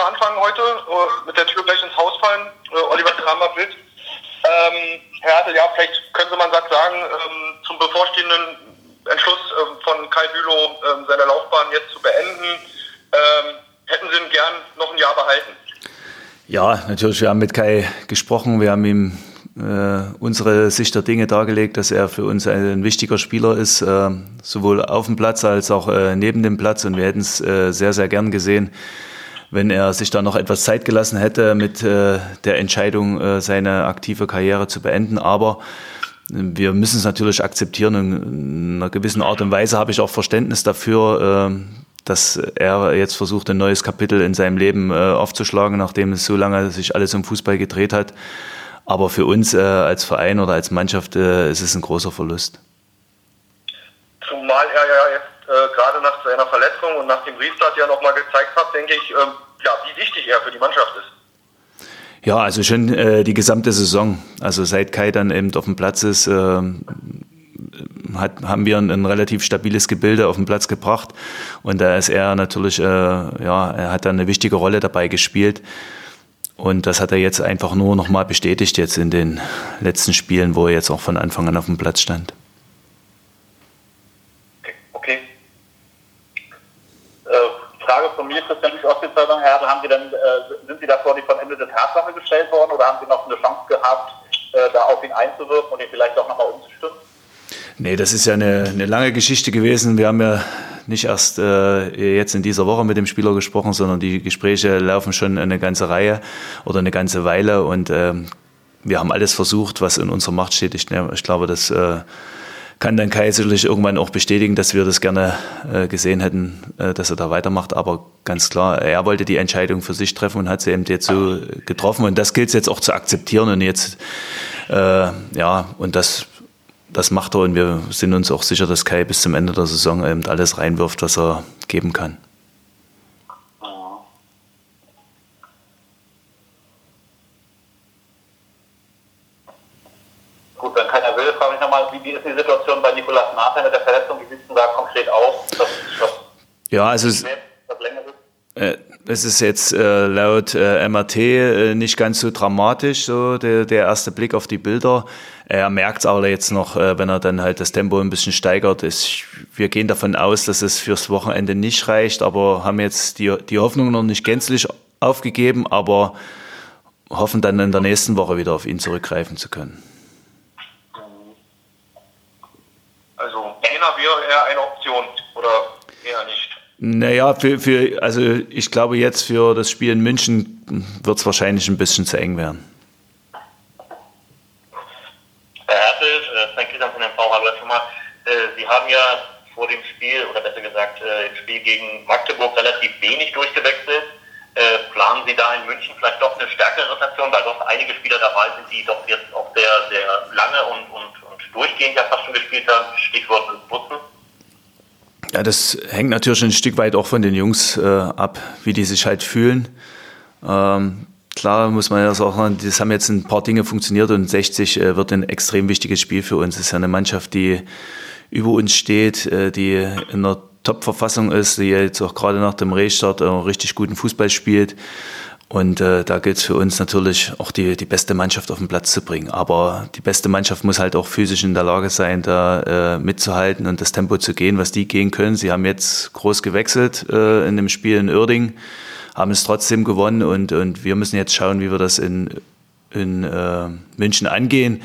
mal anfangen heute, äh, mit der Tür gleich ins Haus fallen. Äh, Oliver Kramer Bild. Ähm, Herr Hertel, ja, vielleicht können Sie mal einen Satz sagen ähm, zum bevorstehenden Entschluss ähm, von Kai Bülow, ähm, seine Laufbahn jetzt zu beenden. Ähm, hätten Sie ihn gern noch ein Jahr behalten? Ja, natürlich. Wir haben mit Kai gesprochen. Wir haben ihm äh, unsere Sicht der Dinge dargelegt, dass er für uns ein, wichtiger Spieler ist, äh, sowohl auf dem Platz als auch äh, neben dem Platz. Und wir hätten es äh, sehr, sehr gern gesehen, wenn er sich da noch etwas Zeit gelassen hätte mit äh, der Entscheidung, äh, seine aktive Karriere zu beenden. Aber wir müssen es natürlich akzeptieren. In einer gewissen Art und Weise habe ich auch Verständnis dafür, dass er jetzt versucht, ein neues Kapitel in seinem Leben aufzuschlagen, nachdem es so lange sich alles um Fußball gedreht hat. Aber für uns äh, als Verein oder als Mannschaft äh, ist es ein großer Verlust. Zumal er ja jetzt äh, gerade nach seiner Verletzung und nach dem Restart ja nochmal gezeigt hat, denke ich, ähm, ja, wie wichtig er für die Mannschaft ist. Ja, also schon äh, die gesamte Saison. Also seit Kai dann eben auf dem Platz ist, äh, hat, haben wir ein, ein, relativ stabiles Gebilde auf den Platz gebracht. Und da ist er natürlich, äh, ja, er hat da eine wichtige Rolle dabei gespielt. Und das hat er jetzt einfach nur nochmal bestätigt jetzt in den letzten Spielen, wo er jetzt auch von Anfang an auf dem Platz stand. Okay. Äh, Frage von mir, Christian Lüch, Ostzeitung, Herr, haben Sie denn, äh, sind Sie da vor die vollendete Tatsache gestellt worden oder haben Sie noch eine Chance gehabt, äh, da auf ihn einzuwirken und ihn vielleicht auch nochmal umzustimmen? Nee, das ist ja eine, eine lange Geschichte gewesen. Wir haben ja nicht erst äh, jetzt in dieser Woche mit dem Spieler gesprochen, sondern die Gespräche laufen schon eine ganze Reihe oder eine ganze Weile und äh, wir haben alles versucht, was in unserer Macht steht. Ich, ich glaube, das äh, kann dann Kai sicherlich irgendwann auch bestätigen, dass wir das gerne äh, gesehen hätten, äh, dass er da weitermacht. Aber ganz klar, er wollte die Entscheidung für sich treffen und hat sie eben jetzt so getroffen. Und das gilt es jetzt auch zu akzeptieren. Und jetzt, äh, ja, und das das macht er und wir sind uns auch sicher, dass Kai bis zum Ende der Saison eben alles reinwirft, was er geben kann. Gut, wenn keiner will, frage ich nochmal, wie, wie ist die Situation bei Nikolas Martin mit der Verletzung? Wie sieht es denn da konkret aus? Das, das ja, also es, äh, es ist jetzt äh, laut äh, MRT äh, nicht ganz so dramatisch, so der, der erste Blick auf die Bilder. Er merkt es aber jetzt noch, äh, wenn er dann halt das Tempo ein bisschen steigert. Ist, wir gehen davon aus, dass es fürs Wochenende nicht reicht, aber haben jetzt die, die Hoffnung noch nicht gänzlich aufgegeben, aber hoffen dann in der nächsten Woche wieder auf ihn zurückgreifen zu können. Also einer wäre eher eine Option oder eher nicht? Naja, für, für, also ich glaube jetzt für das Spiel in München wird es wahrscheinlich ein bisschen zu eng werden. Äh, Sie haben ja vor dem Spiel, oder besser gesagt äh, im Spiel gegen Magdeburg, relativ wenig durchgewechselt. Äh, planen Sie da in München vielleicht doch eine stärkere Rotation, weil doch einige Spieler dabei sind, die doch jetzt auch sehr, sehr lange und, und, und durchgehend ja fast schon gespielt haben, Stichwort Butzen? Ja, das hängt natürlich ein Stück weit auch von den Jungs äh, ab, wie die sich halt fühlen. Ähm, klar muss man ja sagen, das haben jetzt ein paar Dinge funktioniert und 60 äh, wird ein extrem wichtiges Spiel für uns. Es ist ja eine Mannschaft, die über uns steht, äh, die in einer Top-Verfassung ist, die jetzt auch gerade nach dem Restart richtig guten Fußball spielt. Und äh, da gilt es für uns natürlich auch die, die beste Mannschaft auf den Platz zu bringen. Aber die beste Mannschaft muss halt auch physisch in der Lage sein, da äh, mitzuhalten und das Tempo zu gehen, was die gehen können. Sie haben jetzt groß gewechselt äh, in dem Spiel in Uerding, haben es trotzdem gewonnen und, und wir müssen jetzt schauen, wie wir das in, in äh, München angehen.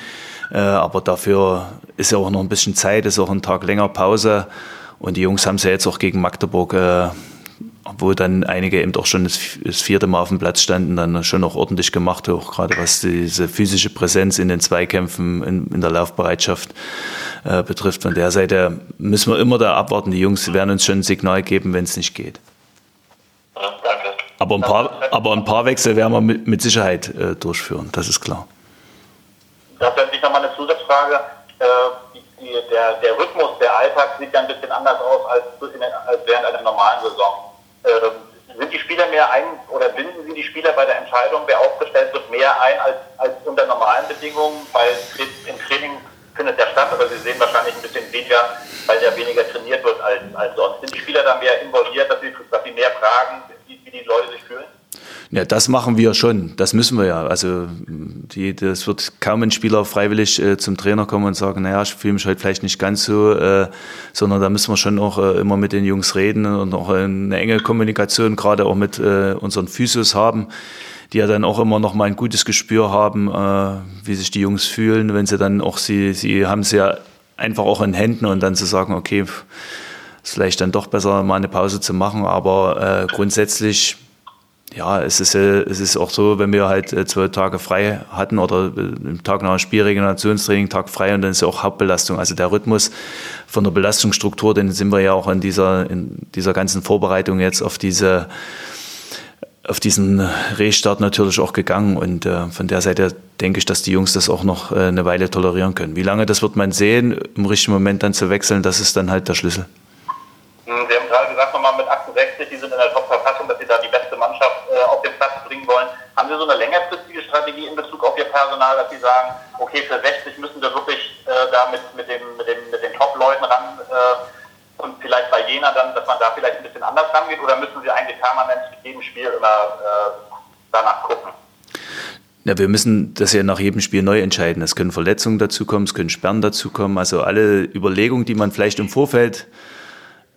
Äh, aber dafür ist ja auch noch ein bisschen Zeit, ist auch ein Tag länger Pause. Und die Jungs haben es ja jetzt auch gegen Magdeburg, äh, wo dann einige eben auch schon das, das, vierte Mal auf dem Platz standen, dann schon noch ordentlich gemacht, auch gerade was diese physische Präsenz in den Zweikämpfen, in, in der Laufbereitschaft äh, betrifft. Von der Seite müssen wir immer da abwarten. Die Jungs werden uns schon ein Signal geben, wenn es nicht geht. Aber ein paar, aber ein paar Wechsel werden wir mit, mit Sicherheit äh, durchführen, das ist klar. Das wäre natürlich nochmal eine Zusatzfrage. Äh, die, der, der, Rhythmus, der Alltag sieht ja ein bisschen anders aus als, als während einer normalen Saison. Äh, sind die Spieler mehr ein oder binden Sie die Spieler bei der Entscheidung, wer aufgestellt wird, mehr ein als, als unter normalen Bedingungen? Weil im Training findet ja statt, aber Sie sehen wahrscheinlich ein bisschen weniger, weil ja weniger trainiert wird als, als sonst. Sind die Spieler da mehr involviert, dass sie, dass sie mehr fragen, wie, wie die Leute sich fühlen? Ja, das machen wir schon. Das müssen wir ja. Also die, das wird kaum ein Spieler freiwillig äh, zum Trainer kommen und sagen, naja, ich fühle mich heute vielleicht nicht ganz so, äh, sondern da müssen wir schon auch äh, immer mit den Jungs reden und auch eine enge Kommunikation gerade auch mit äh, unseren Physios haben, die ja dann auch immer noch mal ein gutes Gespür haben, äh, wie sich die Jungs fühlen, wenn sie dann auch sie, sie haben es ja einfach auch in Händen und dann zu sagen, okay, ist vielleicht dann doch besser mal eine Pause zu machen, aber äh, grundsätzlich ja, es ist, äh, es ist auch so, wenn wir halt äh, zwei Tage frei hatten oder äh, Tag nach dem Spiel Tag frei und dann ist ja auch Hauptbelastung. Also der Rhythmus von der Belastungsstruktur, den sind wir ja auch in dieser, in dieser ganzen Vorbereitung jetzt auf diese, auf diesen Restart natürlich auch gegangen und äh, von der Seite denke ich, dass die Jungs das auch noch äh, eine Weile tolerieren können. Wie lange, das wird man sehen, im richtigen Moment dann zu wechseln, das ist dann halt der Schlüssel. Sie haben gerade gesagt, nochmal mit 68, die sind in der Top-Verfassung, Haben Sie so eine längerfristige Strategie in Bezug auf Ihr Personal, dass Sie sagen, okay, für 60 müssen wir wirklich äh, da mit, mit, dem, mit, dem, mit den Top-Leuten ran äh, und vielleicht bei Jena dann, dass man da vielleicht ein bisschen anders rangeht oder müssen Sie eigentlich permanent mit jedem Spiel immer äh, danach gucken? Ja, wir müssen das ja nach jedem Spiel neu entscheiden. Es können Verletzungen dazukommen, es können Sperren dazukommen. Also alle Überlegungen, die man vielleicht im Vorfeld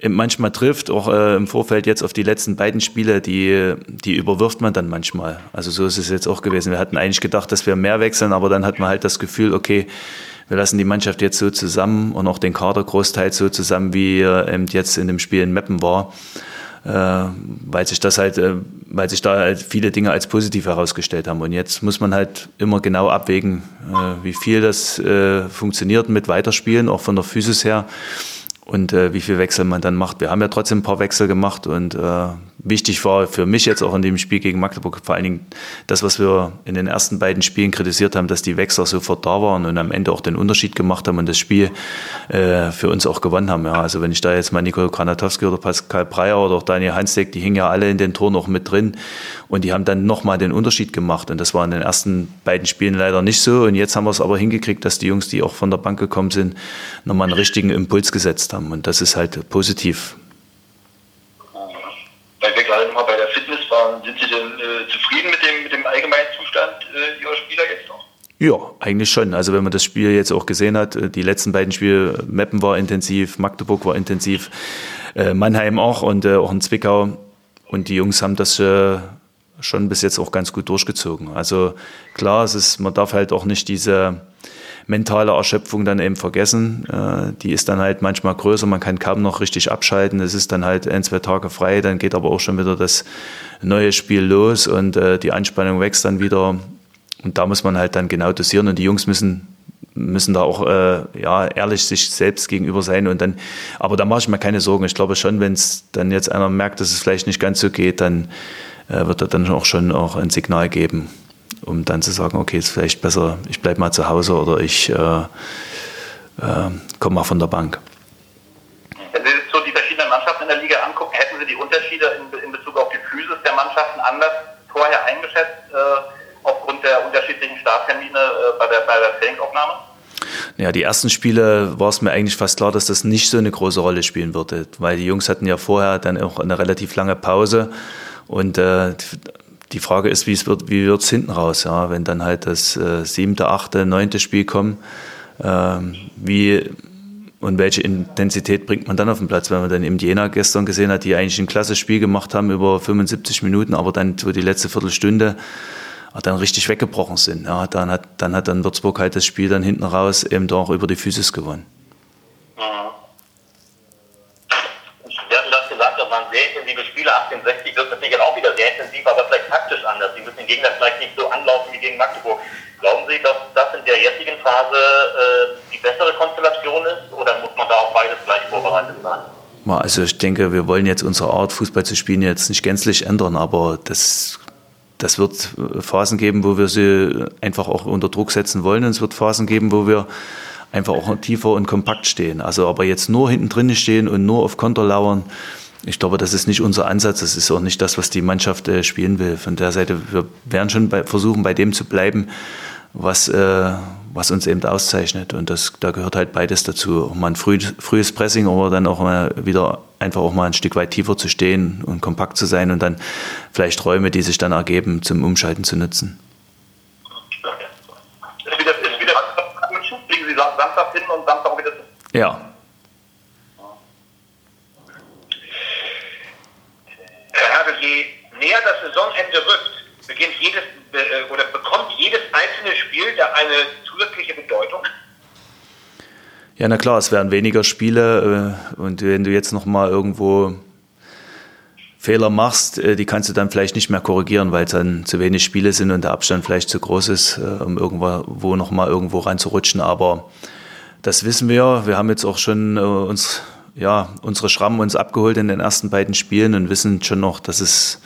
manchmal trifft, auch äh, im Vorfeld jetzt auf die letzten beiden Spiele, die, die überwirft man dann manchmal. Also so ist es jetzt auch gewesen. Wir hatten eigentlich gedacht, dass wir mehr wechseln, aber dann hat man halt das Gefühl, okay, wir lassen die Mannschaft jetzt so zusammen und auch den Kader großteils so zusammen, wie er eben jetzt in dem Spiel in Meppen war, äh, weil sich das halt, äh, weil sich da halt viele Dinge als positiv herausgestellt haben. Und jetzt muss man halt immer genau abwägen, äh, wie viel das funktioniert mit Weiterspielen, auch von der Physis her und äh, wie viel Wechsel man dann macht. Wir haben ja trotzdem ein paar Wechsel gemacht und äh, wichtig war für mich jetzt auch in dem Spiel gegen Magdeburg vor allen Dingen das, was wir in den ersten beiden Spielen kritisiert haben, dass die Wechsler sofort da waren und am Ende auch den Unterschied gemacht haben und das Spiel äh, für uns auch gewonnen haben. Ja, also wenn ich da jetzt mal Nico Granatowski oder Pascal Breyer oder auch Daniel Hansdeck, die hingen ja alle in den Toren auch mit drin und die haben dann nochmal den Unterschied gemacht und das war in den ersten beiden Spielen leider nicht so und jetzt haben wir es aber hingekriegt, dass die Jungs, die auch von der Bank gekommen sind, nochmal einen richtigen Impuls gesetzt haben. Und das ist halt positiv. Weil wir gerade nochmal bei der Waren, sind Sie denn äh, zufrieden mit dem, mit dem allgemeinen Zustand äh, Ihrer Spieler jetzt noch? Ja, eigentlich schon. Also wenn man das Spiel jetzt auch gesehen hat, äh, die letzten beiden Spiele, Meppen war intensiv, Magdeburg war intensiv, äh, Mannheim auch und äh, auch in Zwickau. Und die Jungs haben das schon bis jetzt auch ganz gut durchgezogen. Also klar, es ist, man darf halt auch nicht diese mentale Erschöpfung dann eben vergessen. Äh, die ist dann halt manchmal größer, man kann kaum noch richtig abschalten. Es ist dann halt ein, zwei Tage frei, dann geht aber auch schon wieder das neue Spiel los und äh, die Anspannung wächst dann wieder. Und da muss man halt dann genau dosieren und die Jungs müssen müssen da auch äh, ja, ehrlich sich selbst gegenüber sein und dann, aber da mache ich mir keine Sorgen. Ich glaube schon, wenn es dann jetzt einer merkt, dass es vielleicht nicht ganz so geht, dann äh, wird er dann auch schon auch ein Signal geben um dann zu sagen, okay, ist vielleicht besser, ich bleibe mal zu Hause oder ich äh, äh, komme mal von der Bank. Wenn Sie so die verschiedenen Mannschaften in der Liga angucken, hätten Sie die Unterschiede in, in Bezug auf die Physis der Mannschaften anders vorher eingeschätzt, äh, aufgrund der unterschiedlichen Starttermine äh, bei der, bei der Trainingsaufnahme? Ja, die ersten Spiele war es mir eigentlich fast klar, dass das nicht so eine große Rolle spielen würde, weil die Jungs hatten ja vorher dann auch eine relativ lange Pause und äh, die Frage ist, wie es wird, wie wird es hinten raus, ja, wenn dann halt das äh, siebte, achte, neunte Spiel kommt, ähm, wie und welche Intensität bringt man dann auf den Platz, wenn man dann eben Jena gestern gesehen hat, die eigentlich ein klasse Spiel gemacht haben über 75 Minuten, aber dann so die letzte Viertelstunde dann richtig weggebrochen sind. Ja, dann hat dann hat dann Würzburg halt das Spiel dann hinten raus eben doch über die Physis gewonnen. Mhm. sehr intensive Spiele. 1860 wird natürlich auch wieder sehr intensiv, aber vielleicht taktisch anders. Sie müssen den Gegner vielleicht nicht so anlaufen wie gegen Magdeburg. Glauben Sie, dass das in der jetzigen Phase äh, die bessere Konstellation ist oder muss man da auf beides gleich vorbereitet sein? Also ich denke, wir wollen jetzt unsere Art, Fußball zu spielen, jetzt nicht gänzlich ändern, aber das, das wird Phasen geben, wo wir sie einfach auch unter Druck setzen wollen und es wird Phasen geben, wo wir einfach auch tiefer und kompakt stehen. Also aber jetzt nur hinten drin stehen und nur auf Konter lauern, ich glaube, das ist nicht unser Ansatz. Das ist auch nicht das, was die Mannschaft äh, spielen will. Von der Seite, wir werden schon bei, versuchen, bei dem zu bleiben, was, äh, was uns eben auszeichnet. Und das, da gehört halt beides dazu. Auch mal ein früh, frühes Pressing, aber dann auch mal wieder einfach auch mal ein Stück weit tiefer zu stehen und kompakt zu sein und dann vielleicht Räume, die sich dann ergeben, zum Umschalten zu nutzen. Ist wieder, ist wieder München? Fliegen Sie Samstag hin und Samstag wieder Ja. Näher das Saisonende rückt, beginnt jedes äh, oder bekommt jedes einzelne Spiel da eine zusätzliche Bedeutung? Ja, na klar, es werden weniger Spiele äh, und wenn du jetzt noch mal irgendwo Fehler machst, äh, die kannst du dann vielleicht nicht mehr korrigieren, weil es dann zu wenig Spiele sind und der Abstand vielleicht zu groß ist, um irgendwo noch mal irgendwo reinzurutschen. Aber das wissen wir. Wir haben jetzt auch schon uns, ja, unsere Schrammen uns abgeholt in den ersten beiden Spielen und wissen schon noch, dass es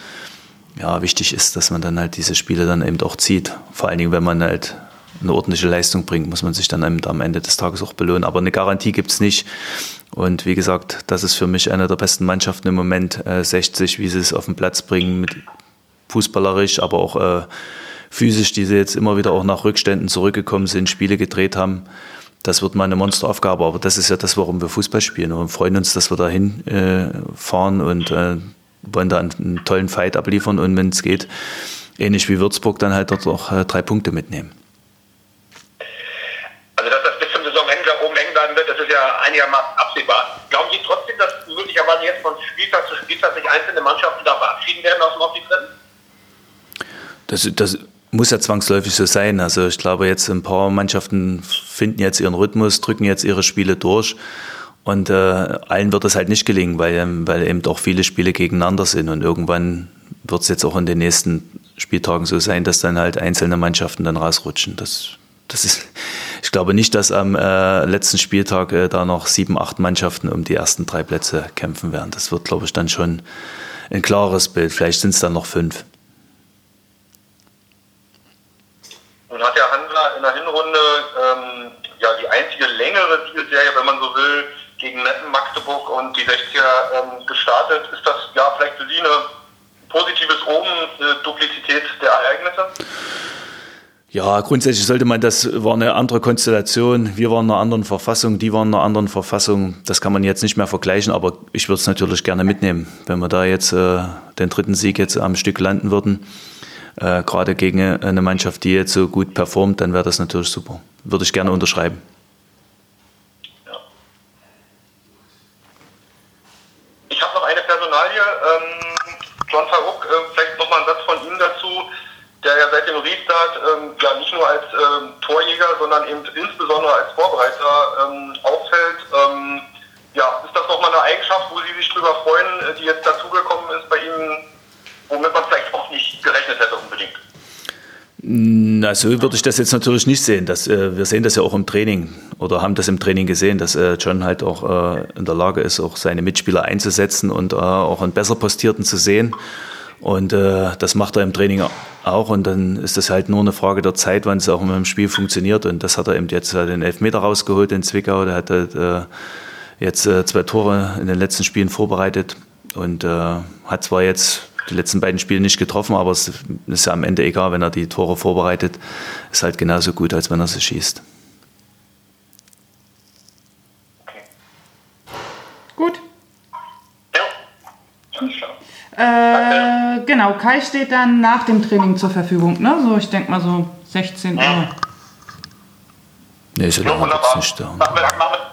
ja, wichtig ist, dass man dann halt diese Spiele dann eben auch zieht. Vor allen Dingen, wenn man halt eine ordentliche Leistung bringt, muss man sich dann am Ende des Tages auch belohnen. Aber eine Garantie gibt es nicht. Und wie gesagt, das ist für mich eine der besten Mannschaften im Moment, äh, 60, wie sie es auf den Platz bringen, mit fußballerisch, aber auch äh, physisch, die sie jetzt immer wieder auch nach Rückständen zurückgekommen sind, Spiele gedreht haben. Das wird mal eine Monsteraufgabe, aber das ist ja das, warum wir Fußball spielen und freuen uns, dass wir dahin äh, fahren und äh, wollen da einen, tollen Fight abliefern und wenn es geht, ähnlich wie Würzburg, dann halt dort auch äh, drei Punkte mitnehmen. Also dass das bis zum Saisonende oben eng bleiben wird, das ist ja einigermaßen absehbar. Glauben Sie trotzdem, dass möglicherweise jetzt von Spieltag zu Spieltag sich einzelne Mannschaften da verabschieden werden aus dem Aufstiegsrennen? Das, das muss ja zwangsläufig so sein. Also ich glaube, jetzt ein paar Mannschaften finden jetzt ihren Rhythmus, drücken jetzt ihre Spiele durch. Und äh, allen wird es halt nicht gelingen, weil, weil eben doch viele Spiele gegeneinander sind. Und irgendwann wird es jetzt auch in den nächsten Spieltagen so sein, dass dann halt einzelne Mannschaften dann rausrutschen. Das, das ist, ich glaube nicht, dass am äh, letzten Spieltag äh, da noch sieben, acht Mannschaften um die ersten drei Plätze kämpfen werden. Das wird, glaube ich, dann schon ein klares Bild. Vielleicht sind es dann noch fünf. Nun hat ja Handler in der Hinrunde ähm, ja die einzige längere Zielserie, wenn man so will, Meppen, Magdeburg und die 60er ähm, gestartet. Ist das ja vielleicht für Sie ein positives Oben, eine Duplizität der Ereignisse? Ja, grundsätzlich sollte man, das war eine andere Konstellation. Wir waren in einer anderen Verfassung, die waren in einer anderen Verfassung. Das kann man jetzt nicht mehr vergleichen, aber ich würde es natürlich gerne mitnehmen, wenn wir da jetzt äh, den dritten Sieg jetzt am Stück landen würden. Äh, gerade gegen eine Mannschaft, die jetzt so gut performt, dann wäre das natürlich super. Würde ich gerne unterschreiben. Restart ähm, ja nicht nur als ähm, Torjäger, sondern eben insbesondere als Vorbereiter ähm, auffällt. Ähm, ja, ist das nochmal eine Eigenschaft, wo Sie sich drüber freuen, die jetzt dazugekommen ist bei Ihnen, womit man vielleicht auch nicht gerechnet hätte unbedingt? Na, so würde ich das jetzt natürlich nicht sehen. Das, äh, wir sehen das ja auch im Training oder haben das im Training gesehen, dass äh, John halt auch äh, in der Lage ist, auch seine Mitspieler einzusetzen und äh, auch einen besser postierten zu sehen. Und äh, das macht er im Training auch. Und dann ist das halt nur eine Frage der Zeit, wann es auch im Spiel funktioniert. Und das hat er eben jetzt den Elfmeter rausgeholt in Zwickau. Der hat halt, äh, jetzt äh, zwei Tore in den letzten Spielen vorbereitet und äh, hat zwar jetzt die letzten beiden Spiele nicht getroffen, aber es ist ja am Ende egal, wenn er die Tore vorbereitet, ist halt genauso gut, als wenn er sie schießt. Okay. Gut. Ja, alles klar. Äh, genau, Kai steht dann nach dem Training zur Verfügung, ne? So, ich denke mal so 16 Uhr. Nee, so Ja, lange wird's wunderbar. nicht dauern. Nachmittag, Nachmittag,